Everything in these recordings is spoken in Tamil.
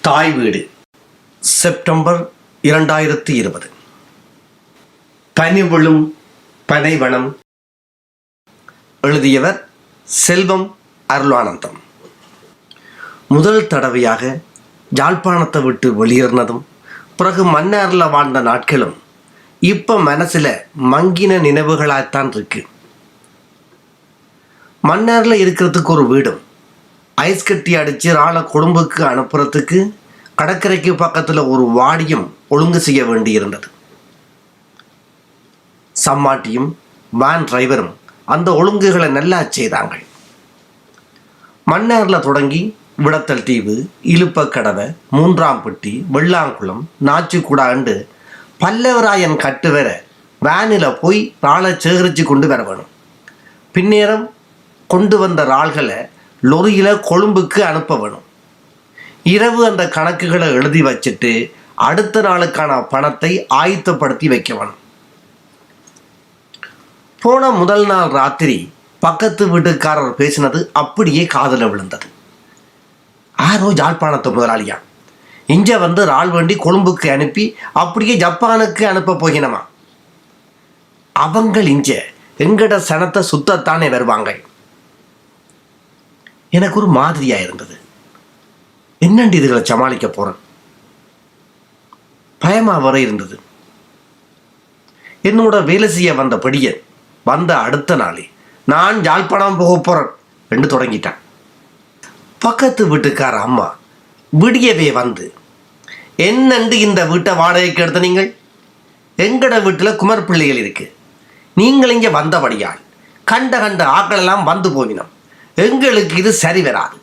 தாய் வீடு செப்டம்பர் இரண்டாயிரத்தி இருபது. பனி விழும் பனைவனம் எழுதியவர் செல்வம் அருளானந்தம். முதல் தடவையாக யாழ்ப்பாணத்தை விட்டு வெளியேறினதும் பிறகு மன்னாரில் வாழ்ந்த நாட்களும் இப்போ மனசில் மங்கின நினைவுகளாகத்தான் இருக்கு. மன்னாரில் இருக்கிறதுக்கு ஒரு வீடும் ஐஸ் கட்டி அடித்து ராளை கொழும்புக்கு அனுப்புறதுக்கு கடற்கரைக்கு பக்கத்தில் ஒரு வாடியும் ஒழுங்கு செய்ய வேண்டியிருந்தது. சம்மாட்டியும் வேன் டிரைவரும் அந்த ஒழுங்குகளை நல்லா செய்தாங்க மன்னரில் தொடங்கி விடத்தல் தீவு இழுப்பக்கடவை மூன்றாம் பெட்டி வெள்ளாங்குளம் நாச்சிக்குடாண்டு பல்லவராயன் கட்டு வர வேனில் போய் ராளை சேகரித்து கொண்டு வர வேணும். பின்னேரம் கொண்டு வந்த ராள்களை லொரியில் கொழும்புக்கு அனுப்ப வேணும். இரவு அந்த கணக்குகளை எழுதி வச்சுட்டு அடுத்த நாளுக்கான பணத்தை ஆயத்தப்படுத்தி வைக்க வேணும். போன முதல் நாள் ராத்திரி பக்கத்து வீட்டுக்காரர் பேசினது அப்படியே காதில் விழுந்தது. ஆரோ ஜாழ்ப்பாணத்து முதலாளியா? இங்க வந்து ரால் வண்டி கொழும்புக்கு அனுப்பி அப்படியே ஜப்பானுக்கு அனுப்ப போகினமா? அவங்கள் இங்க எங்கட சனத்தை சுத்தத்தானே வருவாங்க எனக்கு ஒரு மாதிரியாக இருந்தது. என்னண்டு இதுகளை சமாளிக்க போகிறேன் பயமாக வர இருந்தது. என்னோட வேலை செய்ய வந்த படியன் வந்த அடுத்த நாளே நான் யாழ்ப்பாணம் போக போகிறேன் என்று தொடங்கிட்டான். பக்கத்து வீட்டுக்கார அம்மா விடியவே வந்து என்னண்டு இந்த வீட்டை வாடகைக்கு எடுத்த நீங்கள்? எங்கட வீட்டில் குமர் பிள்ளைகள் இருக்கு. நீங்கள் இங்கே வந்தபடியால் கண்ட கண்ட ஆக்களெல்லாம் வந்து போவினோம் எங்களுக்கு இது சரி வராது.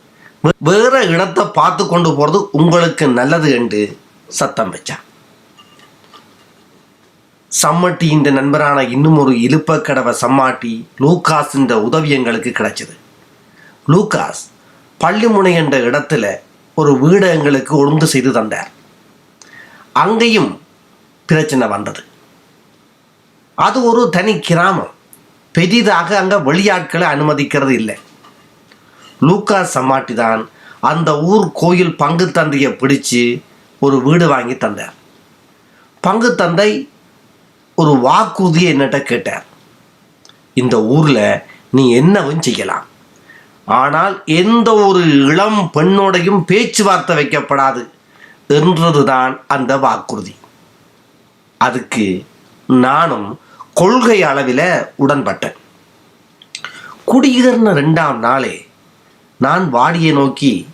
வேற இடத்தை பார்த்து கொண்டு போறது உங்களுக்கு நல்லது என்று சத்தம் வச்சான் சம்மட்டி இந்த நண்பரான இன்னும் ஒரு கடவை சம்மாட்டி லூகாஸின் உதவி எங்களுக்கு கிடைச்சது. லூகாஸ் பள்ளிமுனை என்ற இடத்துல ஒரு வீடு எங்களுக்கு ஒழுங்கு செய்து தந்தார். அங்கேயும் பிரச்சனை வந்தது. அது ஒரு தனி கிராமம். பெரிதாக அங்கே வெளியாட்களை அனுமதிக்கிறது இல்லை. லூக்கா சம்மாட்டி தான் அந்த ஊர் கோயில் பங்கு தந்தையை பிடிச்சு ஒரு வீடு வாங்கி தந்தார். பங்கு தந்தை ஒரு வாக்குறுதியை என்னட்ட கேட்டார். இந்த ஊரில் நீ என்னவும் செய்யலாம். ஆனால் எந்த ஒரு இளம் பெண்ணோடையும் பேச்சுவார்த்தை வைக்கப்படாது என்றதுதான் அந்த வாக்குறுதி. அதுக்கு நானும் கொள்கை அளவில் உடன்பட்டேன். குடியேறின ரெண்டாம் நாளே நான் வாடியை நோக்கி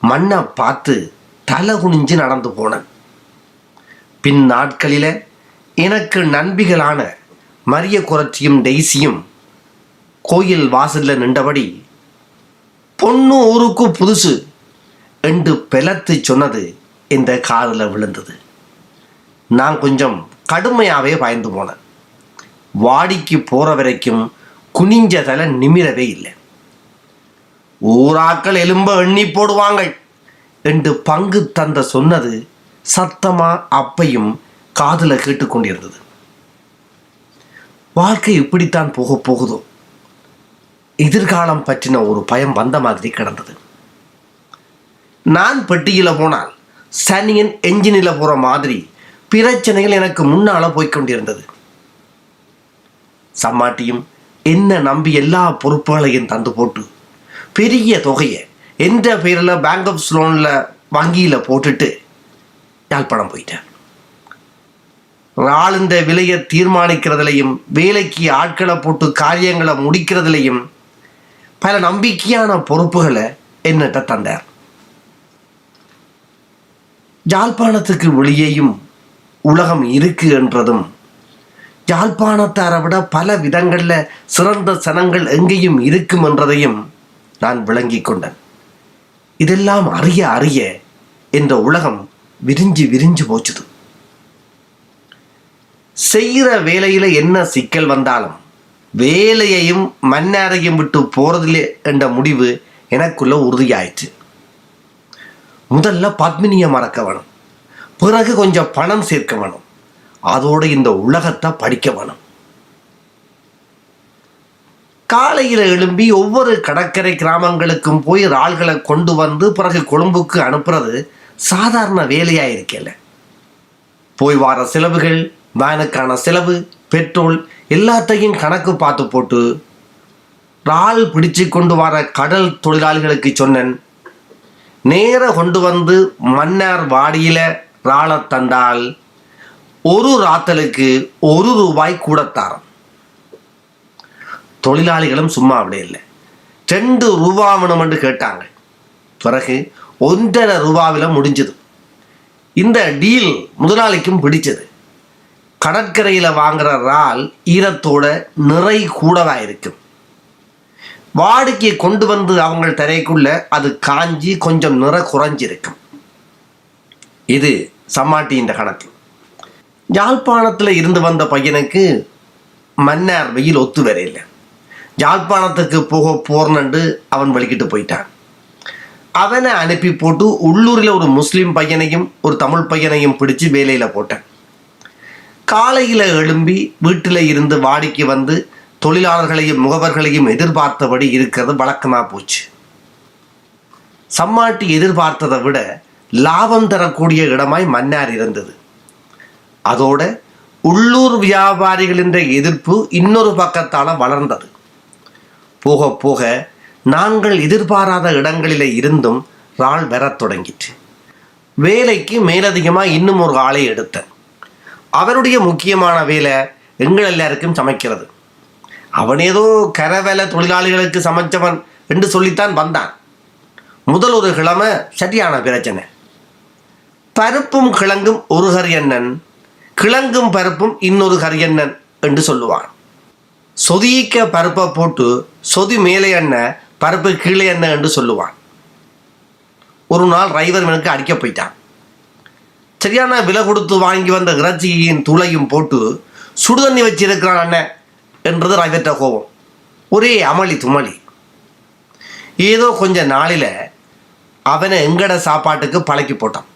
மண்ணை பார்த்து தலை குனிஞ்சு நடந்து போனேன். பின் நாட்களில் எனக்கு நண்பிகளான மரிய குரட்சியும் டெய்ஸியும் கோயில் வாசலில் நின்றபடி பொண்ணு ஊருக்கு புதுசு என்று பெலத்து சொன்னது இந்த காதில் விழுந்தது. நான் கொஞ்சம் கடுமையாகவே பயந்து போனேன். வாடிக்கு போகிற வரைக்கும் குனிஞ்ச தலை நிமிரவே இல்லை. ஊராக்கள் எலும்ப எண்ணி போடுவாங்க என்று பங்கு தந்த சொன்னது சத்தமா அப்பையும் காதில் கேட்டுக்கொண்டிருந்தது வாழ்க்கை இப்படித்தான் போக போகுதோ? எதிர்காலம் பற்றின ஒரு பயம் வந்த மாதிரி கிடந்தது. நான் பெட்டியில் போனால் சனியன் என்ஜினில் போகிற மாதிரி பிரச்சனைகள் எனக்கு முன்னால் போய்கொண்டிருந்தது சம்மாட்டியும் என்ன நம்பி எல்லா பொறுப்புகளையும் தந்து போட்டு பெரிய தொகையை எந்த பேரில் பேங்க் ஆஃப் லோனில் வங்கியில் போட்டுட்டு யாழ்ப்பாணம் போயிட்டேன் ஆளுந்த விலையை தீர்மானிக்கிறதுலையும் வேலைக்கு ஆட்களை போட்டு காரியங்களை முடிக்கிறதுலையும் பல நம்பிக்கையான பொறுப்புகளை என்னட்ட தந்தார். யாழ்ப்பாணத்துக்கு வெளியேயும் உலகம் இருக்கு என்றதும் யாழ்ப்பாணத்தாரை விட பல விதங்களில் சிறந்த சனங்கள் எங்கேயும் இருக்கும் என்றதையும் நான் விளங்கி கொண்டேன். இதெல்லாம் அறிய அறிய என்ற உலகம் விரிஞ்சு விரிஞ்சு போச்சுது. செய்கிற வேலையில என்ன சிக்கல் வந்தாலும் வேலையையும் மன்னாரையும் விட்டு போறதில்லை என்ற முடிவு எனக்குள்ள உறுதியாயிற்று. முதல்ல பத்மினியை மறக்க வேணும். பிறகு கொஞ்சம் பணம் சேர்க்க வேணும். அதோட இந்த உலகத்தை படிக்க வேணும். காலையில் எழும்பி ஒவ்வொரு கடற்கரை கிராமங்களுக்கும் போய் இறால்களை கொண்டு வந்து பிறகு கொழும்புக்கு அனுப்புறது சாதாரண வேலையாக இருக்கல. போய் வர செலவுகள் வேனுக்கான செலவு பெட்ரோல் எல்லாத்தையும் கணக்கு பார்த்து போட்டு இறால் பிடிச்சு கொண்டு வர கடல் தொழிலாளிகளுக்கு சொன்னேன். நேர கொண்டு வந்து மன்னார் வாடியில் இறாலை தந்தால் ஒரு ராத்தலுக்கு ஒரு ரூபாய் கூட தாரம். தொழிலாளிகளும் சும்மா அப்படி இல்லை. ரெண்டு ரூபா வேணுமென்று கேட்டாங்க. பிறகு ஒன்றரை ரூபாவில் முடிஞ்சது. இந்த டீல் முதலாளிக்கும் பிடிச்சது. கடற்கரையில் வாங்குற இறால் ஈரத்தோட நிறை கூடவாக இருக்கும். வாடிக்கையை கொண்டு வந்து அவங்க தரைக்குள்ள அது காஞ்சி கொஞ்சம் நிற குறைஞ்சிருக்கும். இது சம்மாட்டியின் கணக்கு. யாழ்ப்பாணத்தில் இருந்து வந்த பையனுக்கு மன்னார் வெயில் ஒத்து வரையில்லை யாழ்ப்பாணத்துக்கு போக போறனண்டு அவன் வலிக்கிட்டு போயிட்டான். அவனை அனுப்பி போட்டு உள்ளூரில் ஒரு முஸ்லீம் பையனையும் ஒரு தமிழ் பையனையும் பிடிச்சு வேலையில் போட்டேன். காலையில் எழும்பி வீட்டில் இருந்து வாடிக்கு வந்து தொழிலாளர்களையும் முகவர்களையும் எதிர்பார்த்தபடி இருக்கிறது வழக்கமாக போச்சு. சம்மாட்டி எதிர்பார்த்ததை விட லாபம் தரக்கூடிய இடமாய் மன்னார் இருந்தது. அதோட உள்ளூர் வியாபாரிகளின் எதிர்ப்பு இன்னொரு பக்கத்தால் வளர்ந்தது. போக போக நாங்கள் எதிர்பாராத இடங்களிலே இருந்தும் ஆள் வரத் தொடங்கிற்று. வேலைக்கு மேலதிகமாக இன்னும் ஒரு ஆளை எடுத்தேன். அவருடைய முக்கியமான வேலை எங்கள் எல்லாருக்கும் சமைக்கிறது. அவன் ஏதோ கரவேலை தொழிலாளிகளுக்கு சமைச்சவன் என்று சொல்லித்தான் வந்தான். முதல் ஒரு கிழமை சரியான பிரச்சனை. பருப்பும் கிழங்கும் ஒரு ஹரியண்ணன் கிழங்கும் பருப்பும் இன்னொரு ஹரியண்ணன் என்று சொல்லுவான். சொதிக்க பருப்பை போட்டு சொதி மேலே என்ன பருப்பு கீழே என்ன என்று சொல்லுவான். ஒரு நாள் ரைவர் எனக்கு அடிக்க போயிட்டான். சரியான விலை கொடுத்து வாங்கி வந்த இறைச்சியின் தூளையும் போட்டு சுடுதண்ணி வச்சிருக்கிறான் அண்ணன் என்றது டிரைவர்கிட்ட கோபம். ஒரே அமளி துமளி. ஏதோ கொஞ்ச நாளில் அவனை எங்கட சாப்பாட்டுக்கு பழக்கி போட்டான்.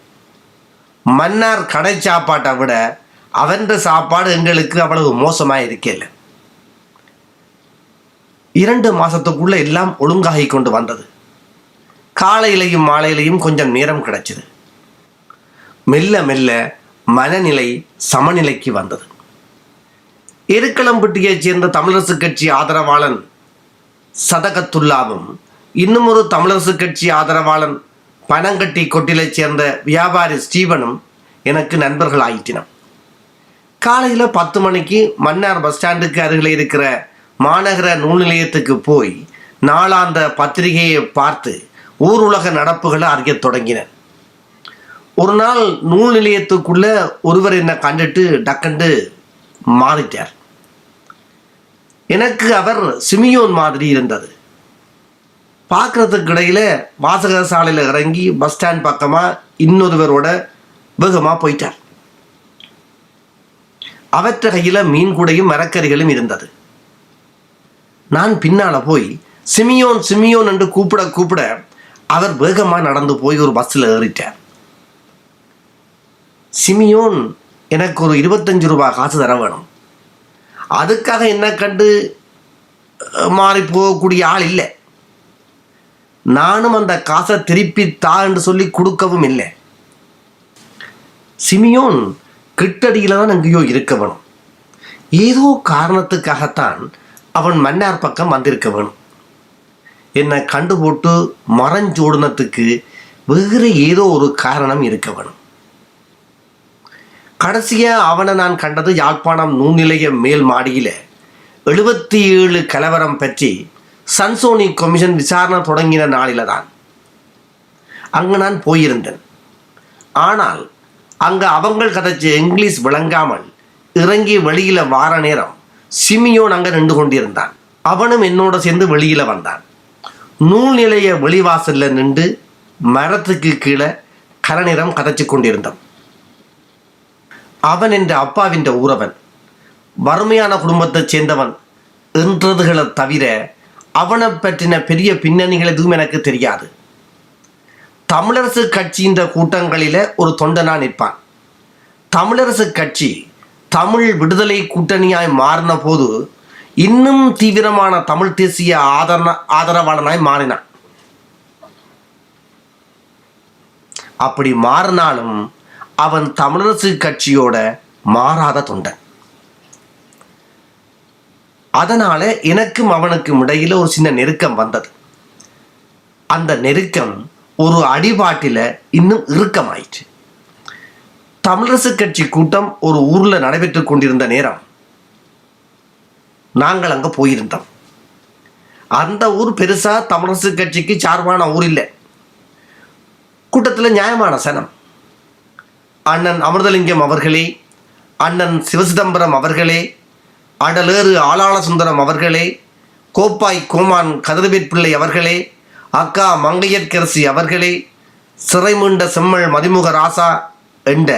மன்னார் கடை சாப்பாட்டை விட அவன்ற சாப்பாடு எங்களுக்கு அவ்வளவு மோசமாக இருக்கல இரண்டு மாதத்துக்குள்ளே எல்லாம் ஒழுங்காகி கொண்டு வந்தது. காலையிலையும் மாலையிலையும் கொஞ்சம் நேரம் கிடைச்சது. மெல்ல மெல்ல மனநிலை சமநிலைக்கு வந்தது. எருக்களம்பட்டியைச் சேர்ந்த தமிழரசு கட்சி ஆதரவாளன் சதகத்துல்லாவும் இன்னும் ஒரு தமிழரசு கட்சி ஆதரவாளன் பனங்கட்டி கொட்டிலைச் சேர்ந்த வியாபாரி ஸ்டீவனும் எனக்கு நண்பர்கள் ஆயிட்டினம் காலையில் பத்து மணிக்கு மன்னார் பஸ் ஸ்டாண்டுக்கு அருகில் இருக்கிற மாநகர நூல் நிலையத்துக்கு போய் நாளாந்த பத்திரிகையை பார்த்து ஊர் உலக நடப்புகளை அறியத் தொடங்கினேன் ஒரு நாள் நூல் நிலையத்துக்குள்ள ஒருவர் என்னை கண்டுட்டு டக்கண்டு மாறிட்டார். எனக்கு அவர் சிமியோன் மாதிரி இருந்தது. பார்க்கறதுக்கு இடையில வாசக சாலையில் இறங்கி பஸ் ஸ்டாண்ட் பக்கமாக இன்னொருவரோட வேகமாக போயிட்டார். அவற்ற கையில் மீன் கூடையும் மரக்கறிகளும் இருந்தது. நான் பின்னால் போய் சிமியோன் சிமியோன் என்று கூப்பிட கூப்பிட அவர் வேகமாக நடந்து போய் ஒரு பஸ்ஸில் ஏறிட்டார். சிமியோன் எனக்கு ஒரு இருபத்தஞ்சு ரூபாய் காசு தர வேணும். அதுக்காக என்ன கண்டு மாறி போகக்கூடிய ஆள் இல்லை. நானும் அந்த காசை திருப்பி தா என்று சொல்லி கொடுக்கவும் இல்லை. சிமியோன் கிட்டடியில் தான் எங்கேயோ இருக்க வேணும். ஏதோ காரணத்துக்காகத்தான் அவன் மன்னார் பக்கம் வந்திருக்க வேணும் என்னை கண்டு போட்டு மறைஞ்சோடுனத்துக்கு வேறு ஏதோ ஒரு காரணம் இருக்க வேணும் கடைசியாக அவனை நான் கண்டது யாழ்ப்பாணம் நூல்நிலைய மேல் மாடியில். எழுபத்தி ஏழு கலவரம் பற்றி சன்சோனி கமிஷன் விசாரணை தொடங்கின நாளில் தான் அங்கு நான் போயிருந்தேன். ஆனால் அங்கே அவங்கள் கதைச்ச இங்கிலீஷ் விளங்காமல் இறங்கி வெளியில் வார நேரம் சிமியோன் அங்கே நின்று கொண்டிருந்தான். அவனும் என்னோட சேர்ந்து வெளியில வந்தான். நூல் நிலைய வெளிவாசல்ல நின்று மரத்துக்கு கீழே கரநிறம் கதைச்சு கொண்டிருந்தான். அவன் என்ற அப்பாவின் ஊரவன் வறுமையான குடும்பத்தைச் சேர்ந்தவன் என்றதுகளை தவிர அவனை பற்றின பெரிய பின்னணிகள் எதுவும் எனக்கு தெரியாது. தமிழரசு கட்சியின் கூட்டங்களில் ஒரு தொண்டனாக நிற்பான். தமிழரசு கட்சி தமிழ் விடுதலை கூட்டணியாய் மாறின போது இன்னும் தீவிரமான தமிழ் தேசிய ஆதரண ஆதரவாளனாய் மாறினான். அப்படி மாறினாலும் அவன் தமிழரசு கட்சியோட மாறாத தொண்டன். அதனால எனக்கும் அவனுக்கும் இடையில ஒரு சின்ன நெருக்கம் வந்தது. அந்த நெருக்கம் ஒரு அடிபாட்டில இன்னும் இறுக்கமாயிற்று. தமிழரசு கட்சி கூட்டம் ஒரு ஊரில் நடைபெற்று கொண்டிருந்த நேரம். நாங்கள் அங்கே போயிருந்தோம். அந்த ஊர் பெருசாக தமிழரசு கட்சிக்கு சார்பான ஊர் இல்லை. கூட்டத்தில் நியாயமான சனம். அண்ணன் அமிர்தலிங்கம் அவர்களே அண்ணன் சிவசிதம்பரம் அவர்களே அடலேறு ஆளாள சுந்தரம் அவர்களே கோப்பாய் கோமான் கதிரவேற் பிள்ளை அவர்களே அக்கா மங்கையற்கரசி அவர்களே சிறைமீண்ட செம்மல் மதிமுக ராசா என்ற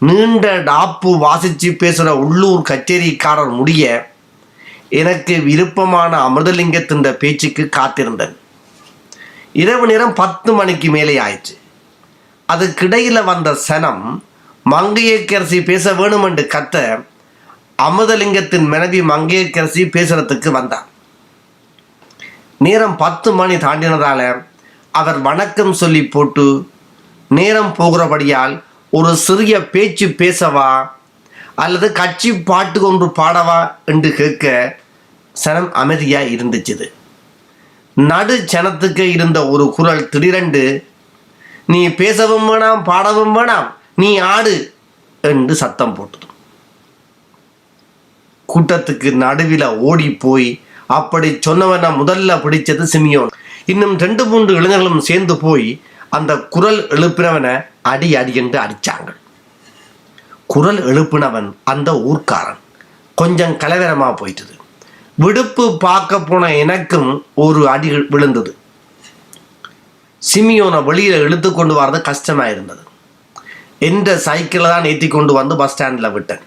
நீண்ட டாப்பு வாசிச்சு பேசுகிற உள்ளூர் கச்சேரிக்காரர் முடிய எனக்கு விருப்பமான அமிர்தலிங்கத்தின் பேச்சுக்கு காத்திருந்தேன் இரவு நேரம் பத்து மணிக்கு மேலே ஆயிடுச்சு அதுக்கிடையில் வந்த சனம் மங்கையக்கரசி பேச வேணும் என்று கத்த அமிர்தலிங்கத்தின் மனைவி மங்கையக்கரசி பேசுறதுக்கு வந்தார். நேரம் பத்து மணி தாண்டினதால அவர் வணக்கம் சொல்லி போட்டு நேரம் போகிறபடியால் ஒரு சிறிய பேச்சு பேசவா? அல்லது கட்சி பாட்டு ஒன்று பாடவா? என்று கேட்க சனம் அமைதியாக இருந்துச்சுது. நடு சனத்துக்கு இருந்த ஒரு குரல் திடீரென்று நீ பேசவும் வேணாம் பாடவும் வேணாம் நீ ஆடு என்று சத்தம் போட்டது. கூட்டத்துக்கு நடுவில் ஓடி போய் அப்படி சொன்னவனை முதல்ல பிடிச்சது சிமியோன். இன்னும் ரெண்டு மூன்று இளைஞர்களும் சேர்ந்து போய் அந்த குரல் எழுப்பினவனை அடி அடி என்று அடிச்சாங்க குரல் எழுப்பினவன் அந்த ஊர்க்காரன் கொஞ்சம் கலவரமாக போயிட்டது. விடுப்பு பார்க்க போன எனக்கும் ஒரு அடி விழுந்தது. சிமியோனை வெளியில் இழுத்து கொண்டு வர்றது கஷ்டமாக இருந்தது. என்ற சைக்கிளை தான் ஏற்றி கொண்டு வந்து பஸ் ஸ்டாண்டில் விட்டேன்.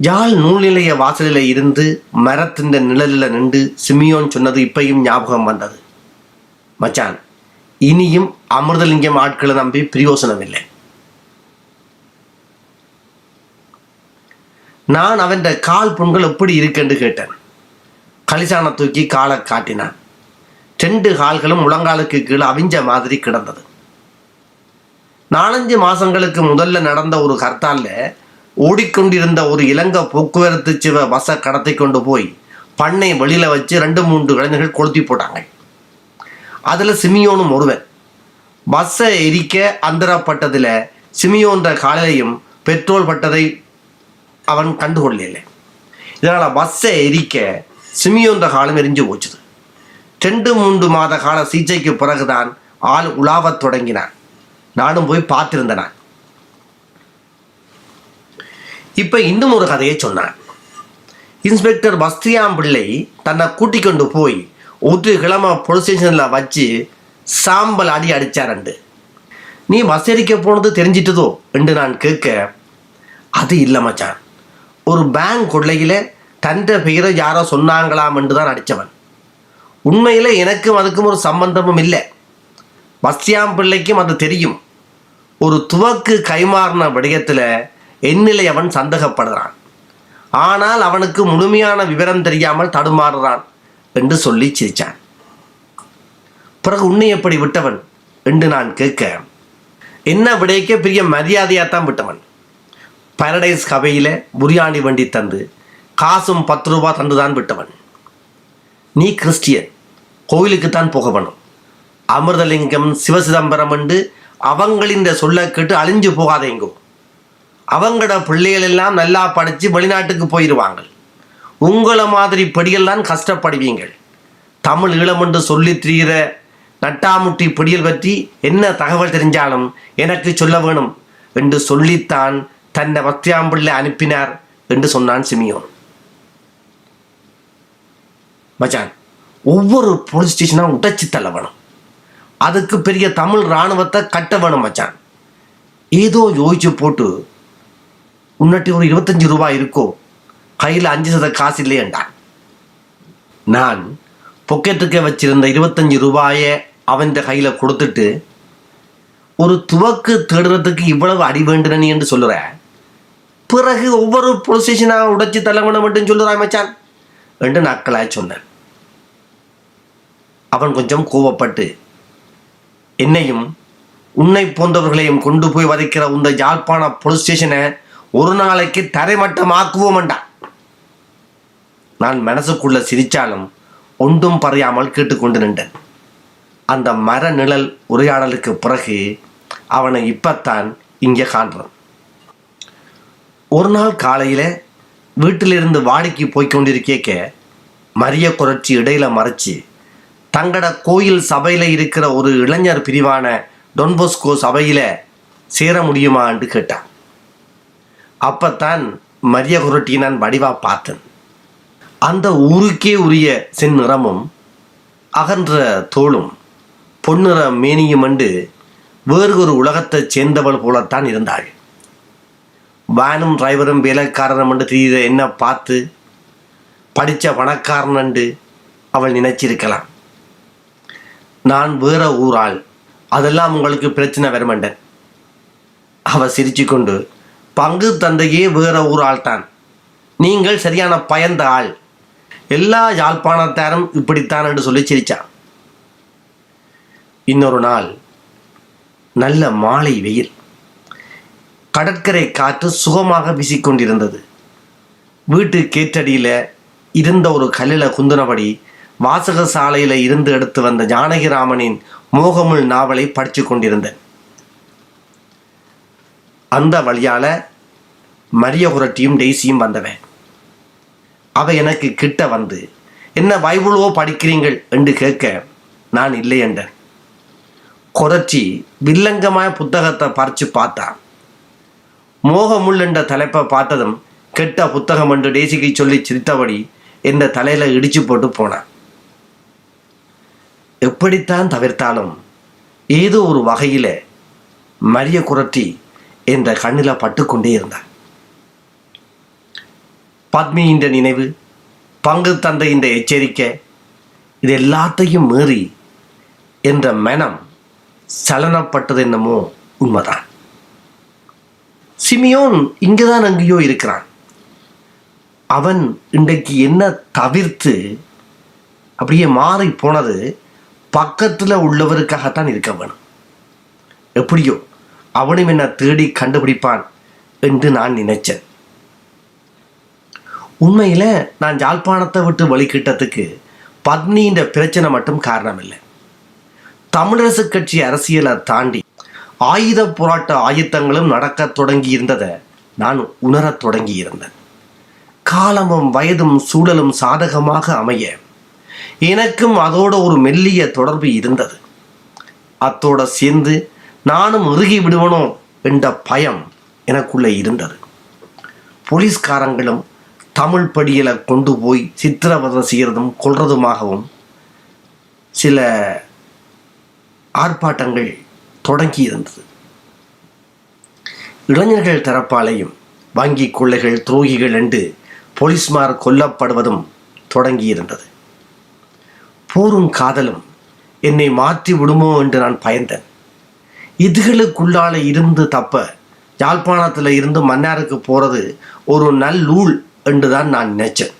யாழ் நூல் நிலைய வாசலில் இருந்து மரத்தின் நிழலில் நின்று சிமியோன் சொன்னது இப்பையும் ஞாபகம் வந்தது. மச்சான் இனியும் அமிர்தலிங்கம் ஆட்களை நம்பி பிரயோசனம் இல்லை நான் அவன் கால் புண்கள் எப்படி இருக்குன்னு கேட்டேன். கலிசான தூக்கி காலை காட்டினான். ரெண்டு கால்களும் முழங்காலுக்கு கீழே அவிஞ்ச மாதிரி கிடந்தது. நாலஞ்சு மாசங்களுக்கு முதல்ல நடந்த ஒரு ஹர்த்தாலில் ஓடிக்கொண்டிருந்த ஒரு இலங்கை போக்குவரத்து சிவ பஸ்ஸை கடத்தி கொண்டு போய் பண்ணை வெளியில வச்சு ரெண்டு மூன்று இளைஞர்கள் கொளுத்தி போட்டாங்க. அதில் சிமியோனும் ஒருவன். பஸ்ஸை எரிக்க அந்தரப்பட்டதில் சிமியோன்ற காலையும் பெட்ரோல் பட்டதை அவன் கண்டுகொள்ளல இதனால் பஸ்ஸை எரிக்க சிமியோன்ற காலம் எரிஞ்சு போச்சுது. ரெண்டு மூன்று மாத கால சிகிச்சைக்கு பிறகுதான் ஆள் உலாவத் தொடங்கினான். நானும் போய் பார்த்திருந்தேன் இப்போ இன்னும் ஒரு கதையை சொன்னான். இன்ஸ்பெக்டர் பஸ்தியாம் பிள்ளை தன்னை கூட்டிக் கொண்டு போய் ஒரு கிழமை போலீஸ் ஸ்டேஷனில் வச்சு சாம்பல் அடி அடித்தாரண்டு நீ வசரிக்க போனது தெரிஞ்சிட்டதோ என்று நான் கேட்க அது இல்லை மச்சான். ஒரு பேங்க் கொள்ளையில் தன்ற பெயரை யாரோ சொன்னாங்களாம் என்று தான் அடித்தவன் உண்மையில் எனக்கும் அதுக்கும் ஒரு சம்பந்தமும் இல்லை. வசியாம் பிள்ளைக்கும் அது தெரியும். ஒரு துவக்கு கைமாறின விடயத்தில் என்னிலை அவன் சந்தேகப்படுறான். ஆனால் அவனுக்கு முழுமையான விவரம் தெரியாமல் தடுமாறுறான். என்று சொல்லி சிரித்தான் பிறகு உன்னை எப்படி விட்டவன் என்று நான் கேட்க என்ன விடைக்க பெரிய மரியாதையாக தான் விட்டவன். பாரடைஸ் கவையில் புரியாணி வண்டி தந்து காசும் பத்து ரூபா தந்து தான் விட்டவன். நீ கிறிஸ்டியன் கோவிலுக்குத்தான் போக வேணும் அமிர்தலிங்கம் சிவசிதம்பரம் என்று அவங்களின் சொல்ல கேட்டு அழிஞ்சு போகாதேங்கோ அவங்களோட பிள்ளைகள் எல்லாம் நல்லா படித்து வெளிநாட்டுக்கு போயிடுவாங்க உங்களை மாதிரி படியெல்லாம் கஷ்டப்படுவீங்கள். தமிழ் ஈழம் என்று சொல்லித் திரிகிற நட்டாமுட்டி பிடியல் பற்றி என்ன தகவல் தெரிஞ்சாலும் எனக்கு சொல்ல வேணும் என்று சொல்லித்தான் தன்னை பத்தியாம்பிள்ளை அனுப்பினார் என்று சொன்னான் சிமியோன். மச்சான் ஒவ்வொரு போலீஸ் ஸ்டேஷனாக உடைச்சி தள்ள வேணும். அதுக்கு பெரிய தமிழ் இராணுவத்தை கட்ட வேணும் மச்சான். ஏதோ யோசிச்சு போட்டு உன்னட்டி ஒரு இருபத்தஞ்சு ரூபாய் இருக்கோ கையில் அஞ்சு சத காசு இல்லையேண்டான் நான் பொக்கெட்டுக்கு வச்சிருந்த இருபத்தஞ்சு ரூபாயை அவன் கையில் கொடுத்துட்டு ஒரு துவக்க தேடுறதுக்கு இவ்வளவு அடி வேண்டினியென்று சொல்லுறேன் பிறகு ஒவ்வொரு போலீஸ் ஸ்டேஷனாக உடைச்சி தள்ள மட்டும் சொல்லுறான் மச்சான்? என்று நாட்களாய் சொன்னேன். அவன் கொஞ்சம் கோவப்பட்டு என்னையும் உன்னை போன்றவர்களையும் கொண்டு போய் வதைக்கிற இந்த யாழ்ப்பாண போலீஸ் ஸ்டேஷனை ஒரு நாளைக்கு தரைமட்டமாக்குவோம்டா நான் மனசுக்குள்ள சிரிச்சாலும் ஒன்றும் பறையாமல் கேட்டுக்கொண்டு நின்றேன். அந்த மர நிழல் உரையாடலுக்கு பிறகு அவனை இப்பத்தான் இங்கே காண்றான். ஒரு நாள் காலையில் வீட்டிலிருந்து வாடிக்கு போய்கொண்டிருக்கேக்க மரிய குறைச்சி இடையில மறைச்சு தங்கட கோயில் சபையில் இருக்கிற ஒரு இளைஞர் பிரிவான டொன்போஸ்கோ சபையில் சேர முடியுமா என்று கேட்டான். அப்பத்தான் மரிய குரட்டியை நான் வடிவா பார்த்தேன். அந்த ஊருக்கே உரிய செந்நிறமும் அகன்ற தோளும் பொன்னிற மேனியும் அண்டு வேறு ஒரு உலகத்தைச் சேர்ந்தவள் போலத்தான் இருந்தாள். வேனும் டிரைவரும் வேலைக்காரனும் என்று தெரியுத என்ன பார்த்து படித்த பணக்காரன் என்று அவள் நினைச்சிருக்கலாம். நான் வேற ஊராள் அதெல்லாம் உங்களுக்கு பிரச்சனை வரமாட்டேன் அவ சிரிச்சு கொண்டு பங்கு தந்தையே வேற ஊராள் தான் நீங்கள் சரியான பயந்த ஆள். எல்லா யாழ்ப்பாணத்தாரும் இப்படித்தான் என்று சொல்லி சிரிச்சான். இன்னொரு நாள் நல்ல மாலை வெயில். கடற்கரை காற்று சுகமாக வீசிக்கொண்டிருந்தது. வீட்டு கேட்டடியில் இருந்த ஒரு கல்லில் குந்தினபடி வாசக சாலையில் இருந்து எடுத்து வந்த ஜானகிராமனின் மோகமுள் நாவலை படித்து கொண்டிருந்தேன். அந்த வழியால் மரிய குரட்டியும் டெய்ஸியும் வந்தவன். அவ எனக்கு கிட்ட வந்து என்ன பைபிளோ படிக்கிறீங்கள்? என்று கேட்க நான் இல்லை என்றேன். குறைச்சி வில்லங்கമായ புத்தகத்தை பறித்து பார்த்தான் மோகமுள் என்ற தலைப்பை பார்த்ததும் கெட்ட புத்தகம் என்று டேசிக்கு சொல்லி சிரித்தபடி என்ற தலையில் இடிச்சு போட்டு போனான் எப்படித்தான் தவிர்த்தாலும் ஏதோ ஒரு வகையில் மரிய குரட்டி என்ற கண்ணில் பட்டுக்கொண்டே இருந்தான். பத்மியின் நினைவு பங்கு தந்தையின் எச்சரிக்கை இது எல்லாத்தையும் மீறி என்ற மனம் சலனப்பட்டது என்னமோ உண்மைதான். சிமியோன் இங்கேதான் அங்கேயோ இருக்கிறான். அவன் இன்றைக்கு என்ன தவிர்த்து அப்படியே மாறி போனது பக்கத்தில் உள்ளவருக்காகத்தான் இருக்க வேணும். எப்படியோ அவனும் என்ன தேடி கண்டுபிடிப்பான் என்று நான் நினைச்சேன். உண்மையில் நான் யாழ்ப்பாணத்தை விட்டு வழிகிட்டத்துக்கு பத்னின்ற பிரச்சனை மட்டும் காரணம் இல்லை தமிழரசு கட்சி அரசியலை தாண்டி ஆயுத போராட்ட ஆயுத்தங்களும் நடக்கத் தொடங்கி இருந்ததை நான் உணரத் தொடங்கி இருந்தேன். காலமும் வயதும் சூழலும் சாதகமாக அமைய எனக்கும் அதோட ஒரு மெல்லிய தொடர்பு இருந்தது. அத்தோட சேர்ந்து நானும் இறுகி விடுவனோ என்ற பயம் எனக்குள்ளே இருந்தது. போலீஸ்காரங்களும் தமிழ் படியில் கொண்டு போய் சித்திரவதை செய்கிறதும் கொள்றதுமாகவும் சில ஆர்ப்பாட்டங்கள் தொடங்கி இருந்தது. இளைஞர்கள் தரப்பாலையும் வங்கி கொள்ளைகள் துரோகிகள் என்று போலீஸ்மார் கொல்லப்படுவதும் தொடங்கி இருந்தது. போரும் காதலும் என்னை மாற்றி விடுமோ என்று நான் பயந்தேன். இதுகளுக்குள்ளால இருந்து தப்ப யாழ்ப்பாணத்தில் இருந்து மன்னாருக்கு போகிறது ஒரு நல்லூல் என்று தான் நான் நினைச்சேன்.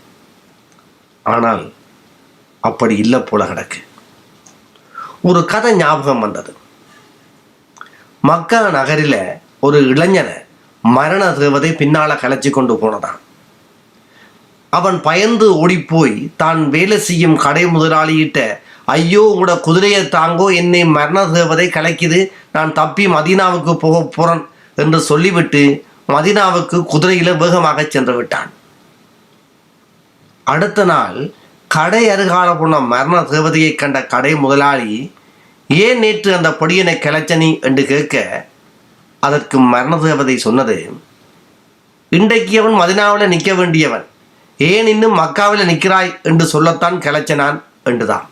ஆனால் அப்படி இல்லை போல கிடக்கு. ஒரு கதை ஞாபகம் வந்தது. மக்கா நகரில் ஒரு இளைஞனை மரண தேவதை பின்னால் கலைச்சி கொண்டு போனதான் அவன் பயந்து ஓடிப்போய் தான் வேலை செய்யும் கடை முதலாளியிட்ட ஐயோ உங்களோட குதிரையை தாங்கோ என்னை மரண தேவதை கலைக்குது நான் தப்பி மதீனாவுக்கு போக போகிறேன் என்று சொல்லிவிட்டு மதீனாவுக்கு குதிரையில் வேகமாக சென்று விட்டான். அடுத்த நாள் கடை அருகால போன மரண தேவதையை கண்ட கடை முதலாளி ஏன் நேற்று அந்த பொடியனை கிளச்சனி என்று கேட்க அதற்கு மரண தேவதை சொன்னது இன்றைக்கு அவன் மதினாவில் நிற்க வேண்டியவன் ஏன் இன்னும் மக்காவில் நிற்கிறாய்? என்று சொல்லத்தான் கிளச்சனான் என்றுதான்.